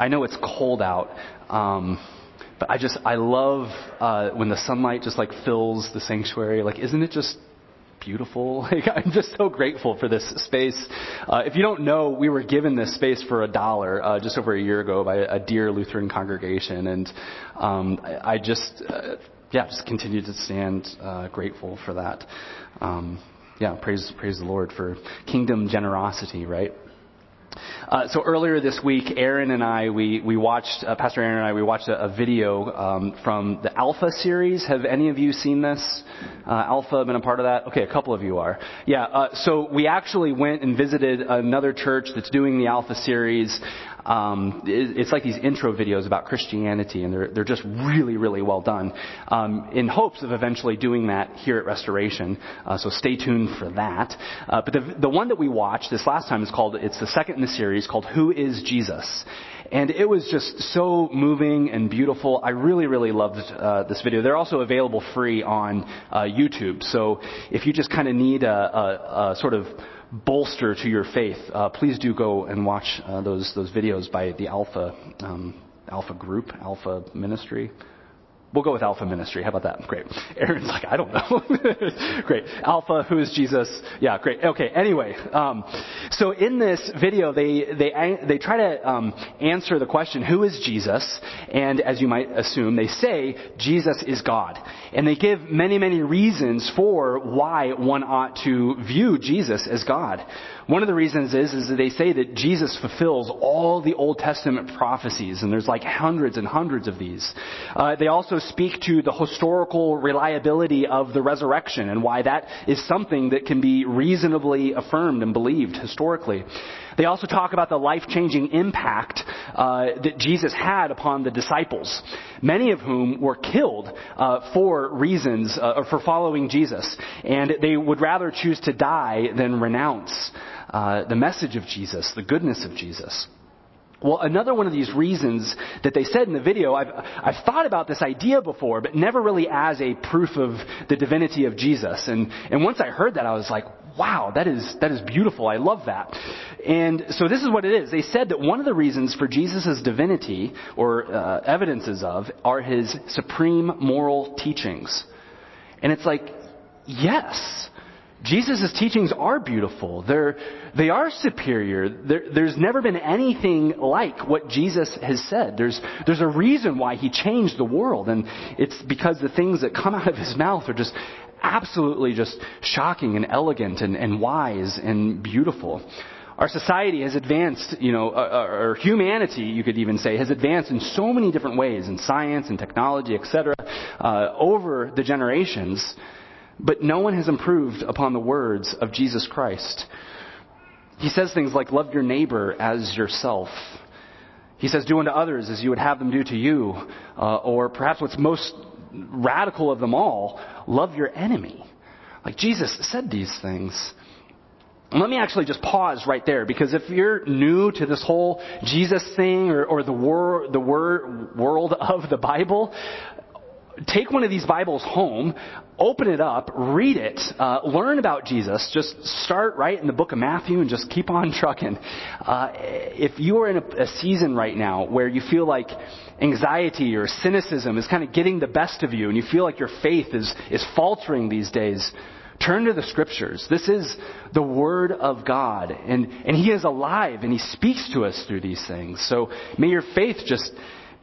I know it's cold out, um, but I just I love uh, when the sunlight just like fills the sanctuary. Like, isn't it just beautiful. Like, I'm just so grateful for this space. Uh, if you don't know, we were given this space for a dollar uh, just over a year ago by a dear Lutheran congregation, and um, I, just, uh, yeah, just continue to stand uh, grateful for that. Um, yeah, praise praise the Lord for kingdom generosity, right? Uh, so earlier this week, Aaron and I, we, we watched, uh, Pastor Aaron and I, we watched a, a video um, from the Alpha series. Have any of you seen this? Uh, Alpha, been a part of that? Okay, a couple of you are. Yeah, uh, so we actually went and visited another church that's doing the Alpha series. Um, it, it's like these intro videos about Christianity, and they're, they're just really, really well done. Um, in hopes of eventually doing that here at Restoration, uh, so stay tuned for that. Uh, but the, the one that we watched this last time is called, it's the second in the series called Who is Jesus? And it was just so moving and beautiful. I really, really loved uh, this video. They're also available free on uh, YouTube. So if you just kind of need a, a, a, sort of bolster to your faith, uh, please do go and watch uh, those those videos by the Alpha um, Alpha Group, Alpha Ministry. We'll go with Alpha Ministry. How about that? Great. Aaron's like, I don't know. great. Alpha, who is Jesus? Yeah, great. Okay. Anyway, um, so in this video, they they they try to um, answer the question, who is Jesus? And as you might assume, they say Jesus is God, and they give many many reasons for why one ought to view Jesus as God. One of the reasons is, is that they say that Jesus fulfills all the Old Testament prophecies, and there's like hundreds and hundreds of these. Uh, they also speak to the historical reliability of the resurrection and why that is something that can be reasonably affirmed and believed historically. They also talk about the life-changing impact uh, that Jesus had upon the disciples, many of whom were killed uh, for reasons uh, or for following Jesus, and they would rather choose to die than renounce uh, the message of Jesus, the goodness of Jesus. Well, another one of these reasons that they said in the video, I've, I've thought about this idea before, but never really as a proof of the divinity of Jesus. And, and once I heard that, I was like, wow, that is, that is beautiful. I love that. And so this is what it is. They said that one of the reasons for Jesus' divinity, or uh, evidences of, are his supreme moral teachings. And it's like, yes. Jesus' teachings are beautiful. They're, they are superior. There, there's never been anything like what Jesus has said. There's, there's a reason why he changed the world, and it's because the things that come out of his mouth are just absolutely just shocking and elegant and, and wise and beautiful. Our society has advanced, you know, uh, uh or humanity, you could even say, has advanced in so many different ways in science and technology, etc., uh, over the generations. But no one has improved upon the words of Jesus Christ. He says things like, love your neighbor as yourself. He says, do unto others as you would have them do to you. Uh, or perhaps what's most radical of them all, love your enemy. Like Jesus said these things. And let me actually just pause right there because if you're new to this whole Jesus thing or, or the, wor- the wor- world of the Bible, take one of these Bibles home, open it up, read it, uh, learn about Jesus. Just start right in the book of Matthew and just keep on trucking. Uh, if you are in a, a season right now where you feel like anxiety or cynicism is kind of getting the best of you and you feel like your faith is, is faltering these days, Turn to the scriptures. This is the Word of God. And, and He is alive and He speaks to us through these things. So may your faith just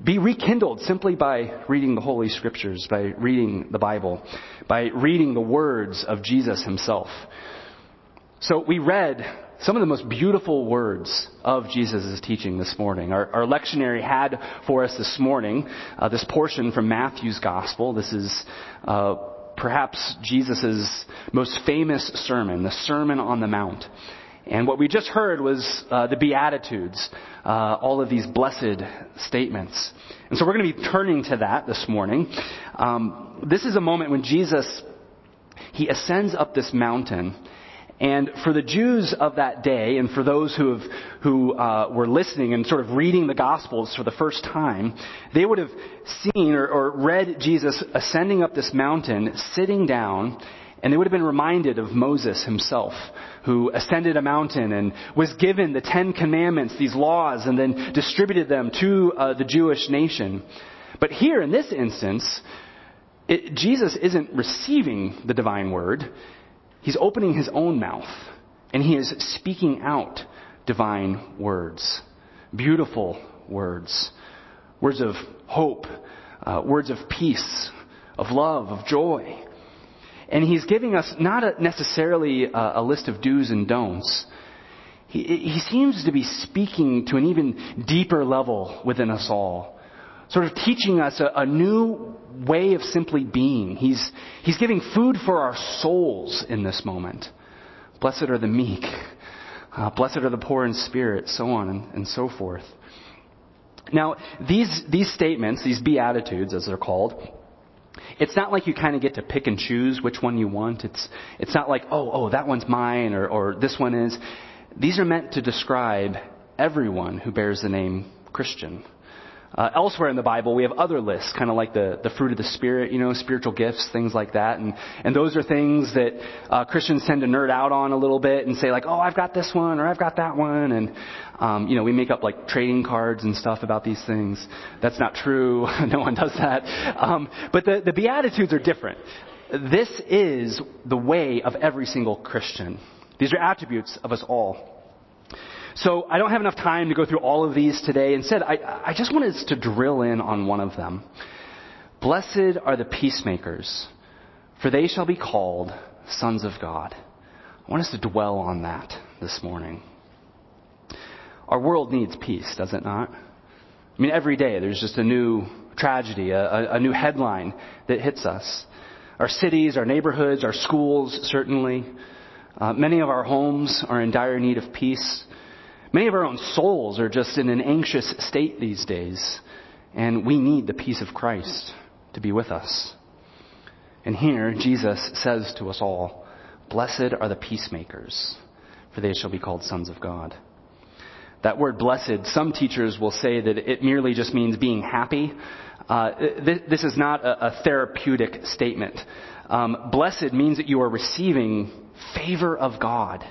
be rekindled simply by reading the Holy Scriptures, by reading the Bible, by reading the words of Jesus himself. So we read some of the most beautiful words of Jesus' teaching this morning. Our, our lectionary had for us this morning uh, this portion from Matthew's Gospel. This is uh, perhaps Jesus' most famous sermon, the Sermon on the Mount. And what we just heard was uh, the Beatitudes, uh, all of these blessed statements. And so we're going to be turning to that this morning. Um, this is a moment when Jesus, he ascends up this mountain. And for the Jews of that day, and for those who, have, who uh, were listening and sort of reading the Gospels for the first time, they would have seen or, or read Jesus ascending up this mountain, sitting down, And they would have been reminded of Moses himself, who ascended a mountain and was given the Ten Commandments, these laws, and then distributed them to uh, the Jewish nation. But here, in this instance, it, Jesus isn't receiving the divine word. He's opening his own mouth, and he is speaking out divine words. Beautiful words. Words of hope, uh, words of peace, of love, of joy. And he's giving us not a, necessarily a, a, list of do's and don'ts. He, he seems to be speaking to an even deeper level within us all. Sort of teaching us a, a new way of simply being. He's, he's giving food for our souls in this moment. Blessed are the meek. Uh, blessed are the poor in spirit, so on and, and so forth. Now, these, these statements, these Beatitudes as they're called, it's not like you kind of get to pick and choose which one you want. It's, it's not like, oh, oh, that one's mine or, or this one is. These are meant to describe everyone who bears the name Christian. Uh, elsewhere in the Bible, we have other lists, kind of like the, the fruit of the Spirit, you know, spiritual gifts, things like that. And, and those are things that uh, Christians tend to nerd out on a little bit and say like, oh, I've got this one or I've got that one. And, um, you know, we make up like trading cards and stuff about these things. That's not true. no one does that. Um, but the, the Beatitudes are different. This is the way of every single Christian. These are attributes of us all. So I don't have enough time to go through all of these today. Instead, I, I just wanted us to drill in on one of them. Blessed are the peacemakers, for they shall be called sons of God. I want us to dwell on that this morning. Our world needs peace, does it not? I mean, every day there's just a new tragedy, a, a, new headline that hits us. Our cities, our neighborhoods, our schools, certainly. Uh, many of our homes are in dire need of peace. Many of our own souls are just in an anxious state these days, and we need the peace of Christ to be with us. And here, Jesus says to us all, Blessed are the peacemakers, for they shall be called sons of God. That word blessed, some teachers will say that it merely just means being happy. Uh, this, this, is not a, a therapeutic statement. Um, blessed means that you are receiving favor of God,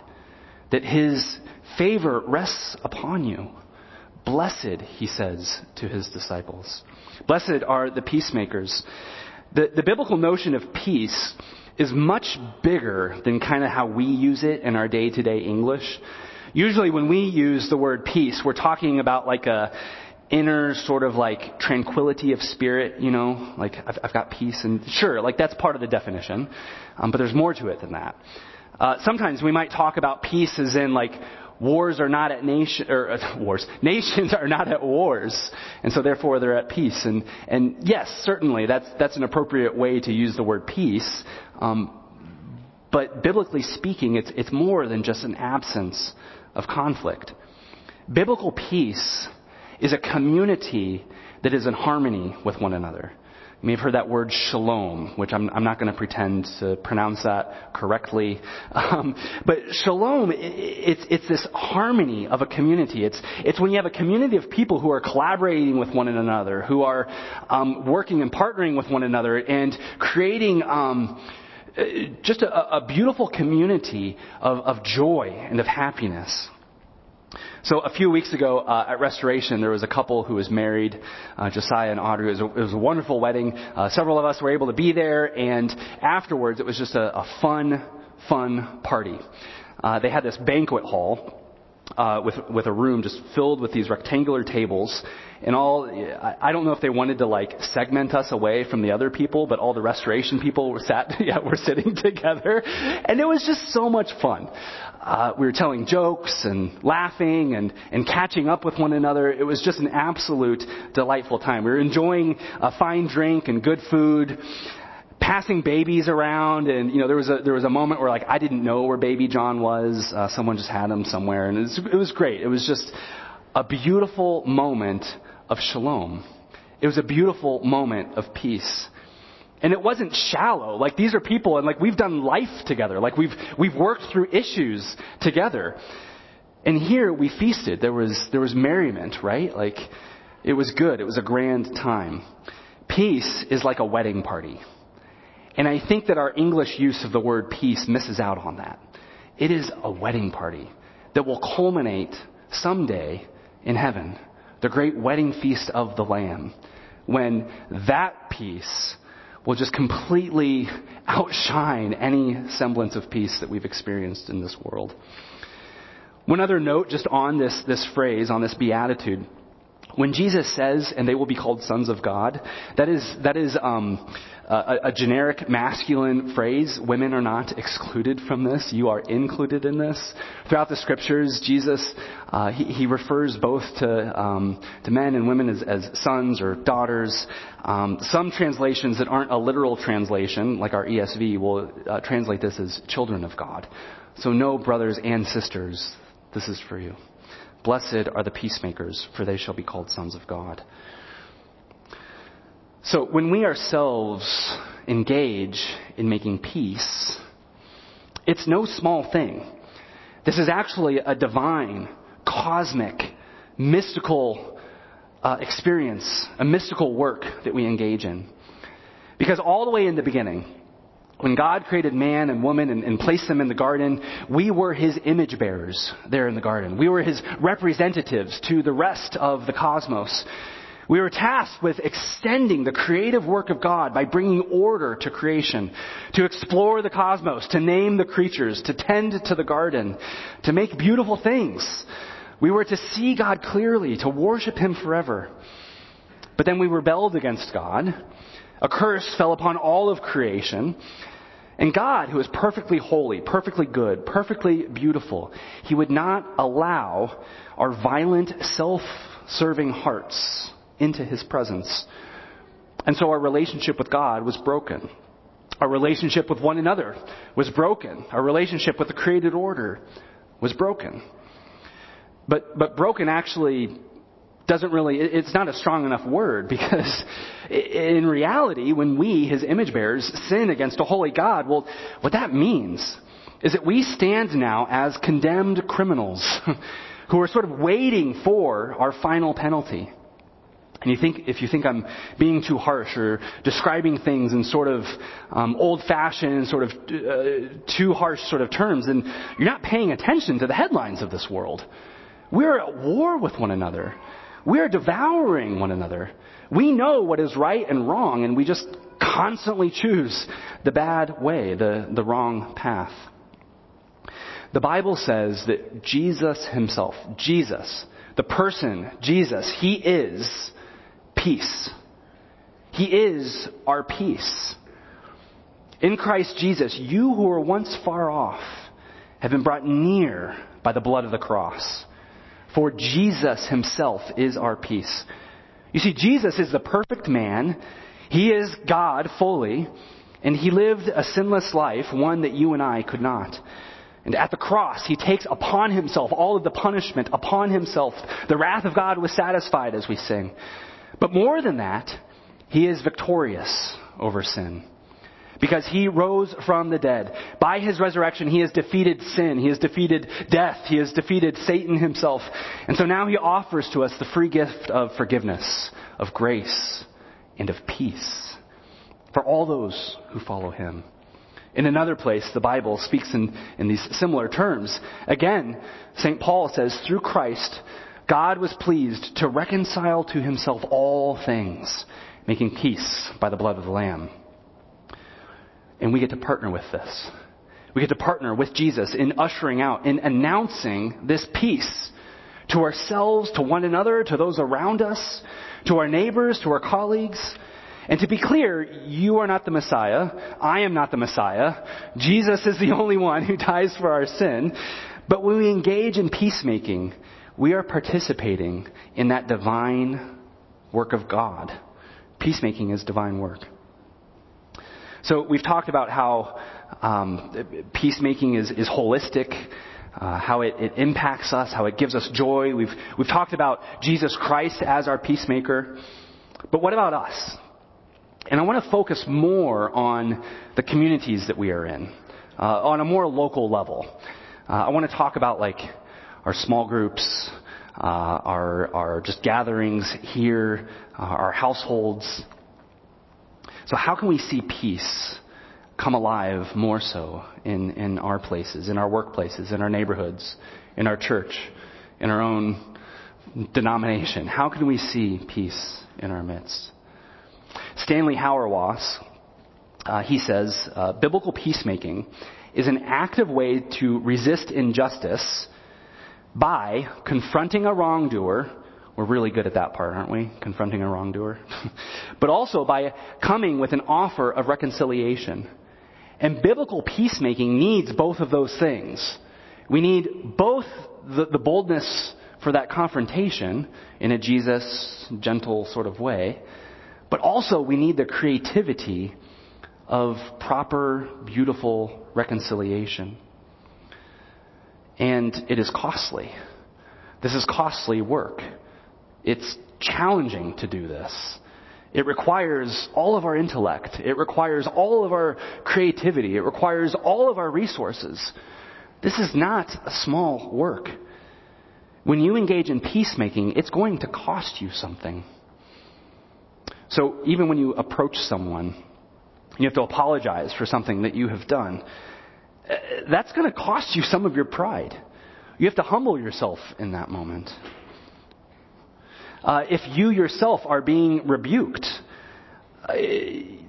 that His favor rests upon you. Blessed, he says to his disciples. Blessed are the peacemakers. The, the biblical notion of peace is much bigger than kind of how we use it in our day to day English. Usually when we use the word peace, we're talking about like a inner sort of like tranquility of spirit, you know, like I've, I've got peace and sure, like that's part of the definition. Um, but there's more to it than that. Uh, sometimes we might talk about peace as in like wars are not at nation or uh, wars. Nations are not at wars and so therefore they're at peace. And and yes certainly that's that's an appropriate way to use the word peace um, but biblically speaking it's it's more than just an absence of conflict. Biblical peace is a community that is in harmony with one another may have heard that word shalom, which I'm, I'm not going to pretend to pronounce that correctly. Um, but shalom, it, it's, it's this harmony of a community. It's, it's when you have a community of people who are collaborating with one another, who are um, working and partnering with one another, and creating um, just a, a beautiful community of, of joy and of happiness. So a few weeks ago uh, at Restoration, there was a couple who was married, uh, Josiah and Audrey. It was, a, it was a wonderful wedding. Uh, several of us were able to be there, and afterwards, it was just a, a fun, fun party. Uh, they had this banquet hall uh, with with a room just filled with these rectangular tables, and all. I, don't know if they wanted to like segment us away from the other people, but all the restoration people were sat, yeah, were sitting together, and it was just so much fun. Uh, we were telling jokes and laughing and and catching up with one another. It was just an absolute delightful time. We were enjoying a fine drink and good food passing babies around and you know there was a there was a moment where like I didn't know where baby John was. Uh, someone just had him somewhere and it was, it was great. It was just a beautiful moment of shalom. It was a beautiful moment of peace. And it wasn't shallow. Like these are people and like we've done life together. Like we've we've worked through issues together. And here we feasted. There was there was merriment right? Like it was good. It was a grand time. Peace is like a wedding party And I think that our English use of the word peace misses out on that. It is a wedding party that will culminate someday in heaven, the great wedding feast of the Lamb, when that peace will just completely outshine any semblance of peace that we've experienced in this world. One other note just on this, this phrase, on this beatitude. When Jesus says, and they will be called sons of God, that is, that is um, a, a, generic masculine phrase. Women are not excluded from this. You are included in this. Throughout the scriptures, Jesus, uh, he, he, refers both to, um, to men and women as, as sons or daughters. Um, some translations that aren't a literal translation, like our ESV, will uh, translate this as children of God. So no brothers and sisters. This is for you. Blessed are the peacemakers, for they shall be called sons of God. So when we ourselves engage in making peace, it's no small thing. This is actually a divine, cosmic, mystical uh, experience, a mystical work that we engage in. Because all the way in the beginning, when God created man and woman and, and, placed them in the garden, we were his image bearers there in the garden. We were his representatives to the rest of the cosmos. We were tasked with extending the creative work of God by bringing order to creation, to explore the cosmos, to name the creatures, to tend to the garden, to make beautiful things. We were to see God clearly, to worship him forever. But then we rebelled against God a curse fell upon all of creation. And God, who is perfectly holy, perfectly good, perfectly beautiful, He would not allow our violent, self-serving hearts into His presence. And so our relationship with God was broken. Our relationship with one another was broken. Our relationship with the created order was broken. But, but broken actually doesn't really, it's not a strong enough word because in reality, when we, his image bearers, sin against a holy God, well, what that means is that we stand now as condemned criminals who are sort of waiting for our final penalty. And you think, if you think I'm being too harsh or describing things in sort of um, old-fashioned, sort of uh, too harsh sort of terms, then you're not paying attention to the headlines of this world. We're at war with one another. We're devouring one another. We know what is right and wrong, and we just constantly choose the bad way, the, the wrong path. The Bible says that Jesus himself, Jesus, the person, Jesus, he is peace. He is our peace. In Christ Jesus, you who were once far off have been brought near by the blood of the cross. For Jesus himself is our peace. You see, Jesus is the perfect man. He is God fully, and he lived a sinless life, one that you and I could not. And at the cross, he takes upon himself all of the punishment upon himself. The wrath of God was satisfied, as we sing. But more than that, he is victorious over sin because he rose from the dead. By his resurrection, he has defeated sin. He has defeated death. He has defeated Satan himself. And so now he offers to us the free gift of forgiveness, of grace, and of peace for all those who follow him. In another place, the Bible speaks in, in these similar terms. Again, St. Paul says, through Christ, God was pleased to reconcile to himself all things, making peace by the blood of the Lamb. And we get to partner with this. We get to partner with Jesus in ushering out, in announcing this peace to ourselves, to one another, to those around us, to our neighbors, to our colleagues. And to be clear, you are not the Messiah. I am not the Messiah. Jesus is the only one who dies for our sin. But when we engage in peacemaking, we are participating in that divine work of God. Peacemaking is divine work. So we've talked about how um, peacemaking is, is holistic, uh, how it, it, impacts us, how it gives us joy. We've, we've talked about Jesus Christ as our peacemaker. But what about us? And I want to focus more on the communities that we are in, uh, on a more local level. Uh, I want to talk about like our small groups, uh, our, our just gatherings here, uh, our households, so how can we see peace come alive more so in, in our places, in our workplaces, in our neighborhoods, in our church, in our own denomination? How can we see peace in our midst? Stanley Hauerwas, uh, he says, uh, biblical peacemaking is an active way to resist injustice by confronting a wrongdoer. We're really good at that part, aren't we? Confronting a wrongdoer. but also by coming with an offer of reconciliation. And biblical peacemaking needs both of those things. We need both the, the boldness for that confrontation in a Jesus gentle sort of way, but also we need the creativity of proper, beautiful reconciliation. And it is costly. This is costly work. It's challenging to do this. It requires all of our intellect. It requires all of our creativity. It requires all of our resources. This is not a small work. When you engage in peacemaking, it's going to cost you something. So even when you approach someone, you have to apologize for something that you have done. That's going to cost you some of your pride. You have to humble yourself in that moment. Uh, if you yourself are being rebuked, uh,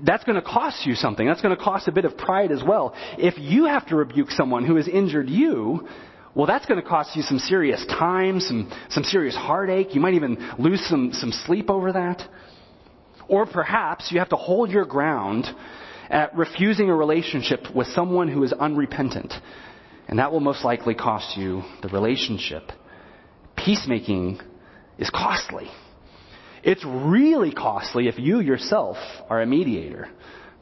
that's going to cost you something. That's going to cost a bit of pride as well. If you have to rebuke someone who has injured you, well, that's going to cost you some serious time, some, some serious heartache. You might even lose some, some sleep over that. Or perhaps you have to hold your ground at refusing a relationship with someone who is unrepentant. And that will most likely cost you the relationship. Peacemaking is costly. It's really costly if you yourself are a mediator.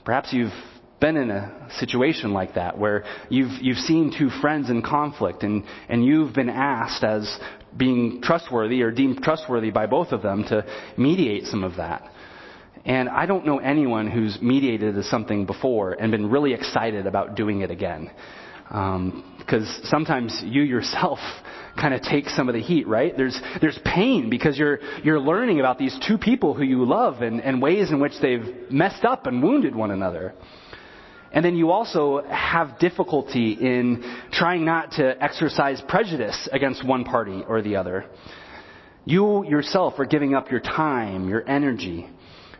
Perhaps you've been in a situation like that where you've, you've seen two friends in conflict and, and you've been asked as being trustworthy or deemed trustworthy by both of them to mediate some of that. And I don't know anyone who's mediated as something before and been really excited about doing it again. Because um, sometimes you yourself kind of take some of the heat, right? There's there's pain because you're you're learning about these two people who you love and, and ways in which they've messed up and wounded one another. And then you also have difficulty in trying not to exercise prejudice against one party or the other. You yourself are giving up your time, your energy.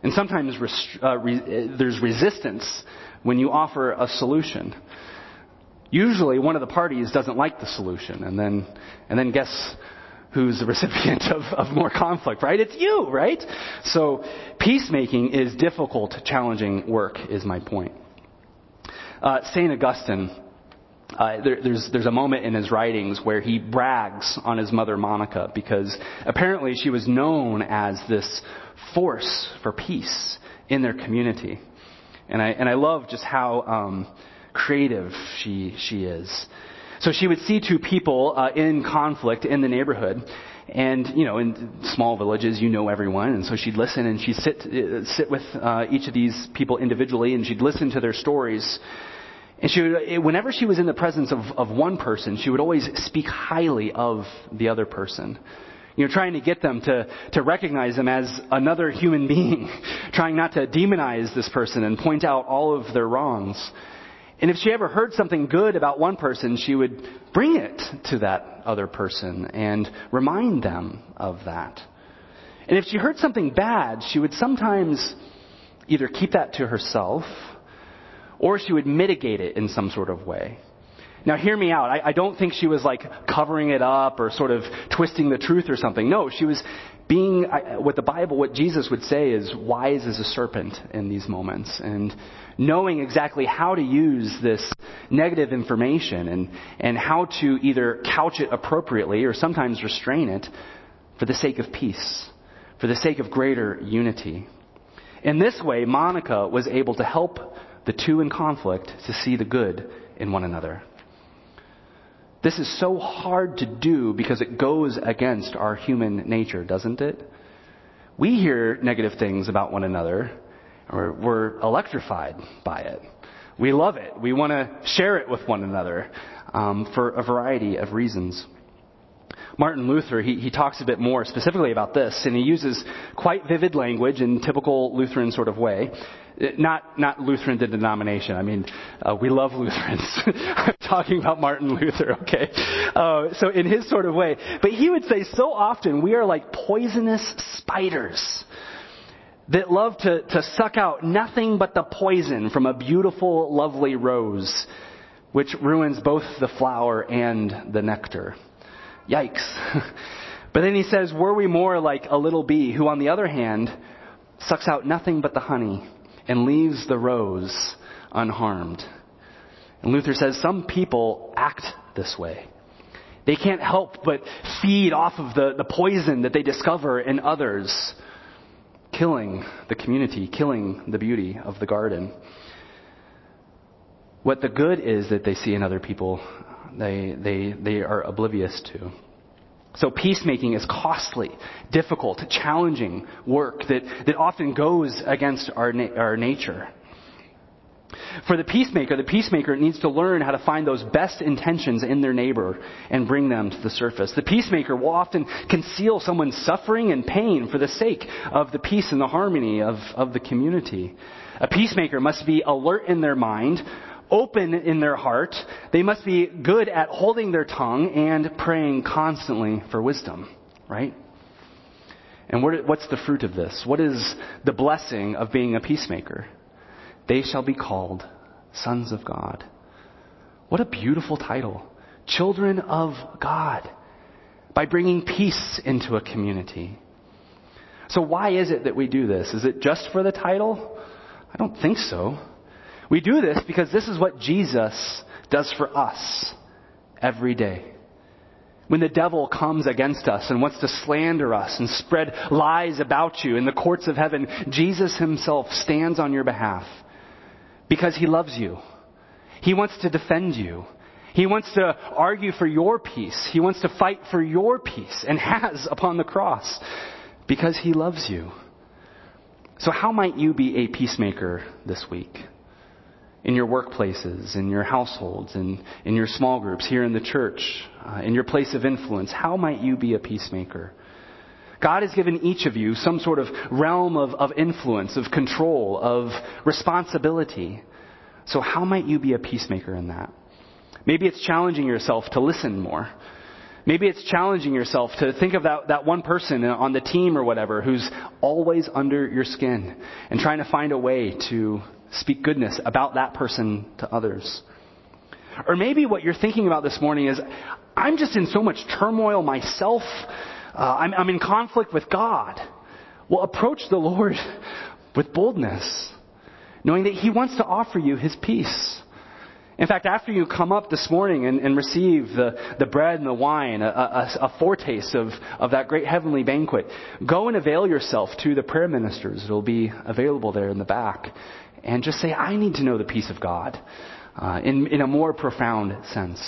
And sometimes uh, re- there's resistance when you offer a solution. Usually one of the parties doesn't like the solution and then, and then guess who's the recipient of, of more conflict, right? It's you, right? So peacemaking is difficult, challenging work is my point. Uh, St. Augustine, uh, there, there's, there's a moment in his writings where he brags on his mother Monica because apparently she was known as this force for peace in their community. And I, and I love just how um, creative she, she is. So she would see two people uh, in conflict in the neighborhood, and, you know, in small villages, you know everyone. And so she'd listen and she'd sit, uh, sit with uh, each of these people individually and she'd listen to their stories. And she would, whenever she was in the presence of, of one person, she would always speak highly of the other person. You know, trying to get them to, to recognize them as another human being, trying not to demonize this person and point out all of their wrongs. And if she ever heard something good about one person, she would bring it to that other person and remind them of that. And if she heard something bad, she would sometimes either keep that to herself or she would mitigate it in some sort of way. Now hear me out. I, I, don't think she was like covering it up or sort of twisting the truth or something. No, she was being, I, what the Bible, what Jesus would say is wise as a serpent in these moments and knowing exactly how to use this negative information and, and how to either couch it appropriately or sometimes restrain it for the sake of peace, for the sake of greater unity. In this way, Monica was able to help the two in conflict to see the good in one another. This is so hard to do because it goes against our human nature, doesn't it? We hear negative things about one another, we're electrified by it. We love it. We want to share it with one another um, for a variety of reasons. Martin Luther, he, he talks a bit more specifically about this, and he uses quite vivid language in typical Lutheran sort of way. Not, not Lutheran the denomination. I mean, uh, we love Lutherans. I'm talking about Martin Luther, okay? Uh, so in his sort of way. But he would say so often we are like poisonous spiders that love to, to suck out nothing but the poison from a beautiful, lovely rose, which ruins both the flower and the nectar. Yikes. but then he says, were we more like a little bee who, on the other hand, sucks out nothing but the honey and leaves the rose unharmed? And Luther says some people act this way. They can't help but feed off of the, the poison that they discover in others, killing the community, killing the beauty of the garden. What the good is that they see in other people, they, they, they are oblivious to. So peacemaking is costly, difficult, challenging work that, that often goes against our, na- our nature. For the peacemaker, the peacemaker needs to learn how to find those best intentions in their neighbor and bring them to the surface. The peacemaker will often conceal someone's suffering and pain for the sake of the peace and the harmony of, of the community. A peacemaker must be alert in their mind, open in their heart. They must be good at holding their tongue and praying constantly for wisdom, right? And what's the fruit of this? What is the blessing of being a peacemaker? They shall be called sons of God. What a beautiful title. Children of God. By bringing peace into a community. So why is it that we do this? Is it just for the title? I don't think so. We do this because this is what Jesus does for us every day. When the devil comes against us and wants to slander us and spread lies about you in the courts of heaven, Jesus himself stands on your behalf because he loves you. He wants to defend you. He wants to argue for your peace. He wants to fight for your peace and has upon the cross because he loves you. So how might you be a peacemaker this week? In your workplaces, in your households, in, in your small groups, here in the church, uh, in your place of influence? How might you be a peacemaker? God has given each of you some sort of realm of, of influence, of control, of responsibility. So how might you be a peacemaker in that? Maybe it's challenging yourself to listen more. Maybe it's challenging yourself to think of that, that one person on the team or whatever who's always under your skin and trying to find a way to speak goodness about that person to others. Or maybe what you're thinking about this morning is, I'm just in so much turmoil myself. Uh, I'm, I'm in conflict with God. Well, approach the Lord with boldness, knowing that He wants to offer you His peace. In fact, after you come up this morning and, and receive the, the bread and the wine, a, a, a, foretaste of, of that great heavenly banquet, go and avail yourself to the prayer ministers It'll be available there in the back and just say, I need to know the peace of God uh, in, in a more profound sense.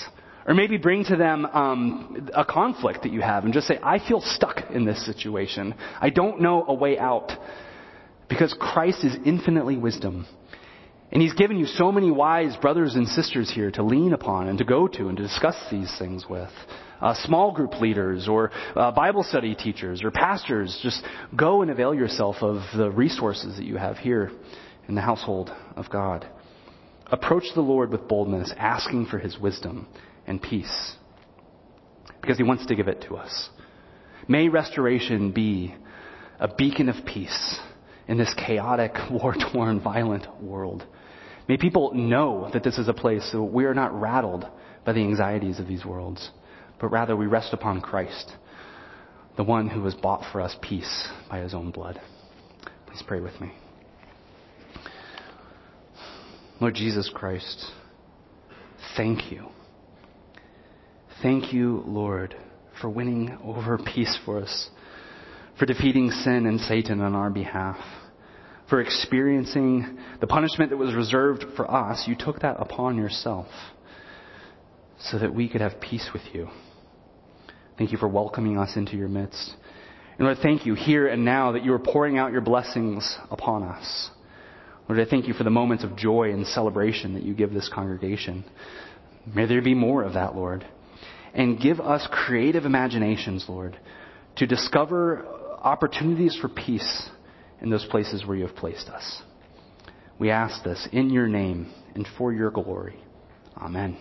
Or maybe bring to them um, a conflict that you have and just say, I feel stuck in this situation. I don't know a way out. Because Christ is infinitely wisdom. And He's given you so many wise brothers and sisters here to lean upon and to go to and to discuss these things with. Uh, small group leaders or uh, Bible study teachers or pastors, just go and avail yourself of the resources that you have here in the household of God. Approach the Lord with boldness, asking for his wisdom and peace, because he wants to give it to us. May restoration be a beacon of peace in this chaotic, war torn, violent world. May people know that this is a place so we are not rattled by the anxieties of these worlds, but rather we rest upon Christ, the one who has bought for us peace by his own blood. Please pray with me. Lord Jesus Christ, thank you. Thank you, Lord, for winning over peace for us, for defeating sin and Satan on our behalf, for experiencing the punishment that was reserved for us. You took that upon yourself so that we could have peace with you. Thank you for welcoming us into your midst. And Lord, thank you here and now that you are pouring out your blessings upon us. Lord, I thank you for the moments of joy and celebration that you give this congregation. May there be more of that, Lord. and give us creative imaginations, Lord, to discover opportunities for peace in those places where you have placed us. We ask this in your name and for your glory. Amen.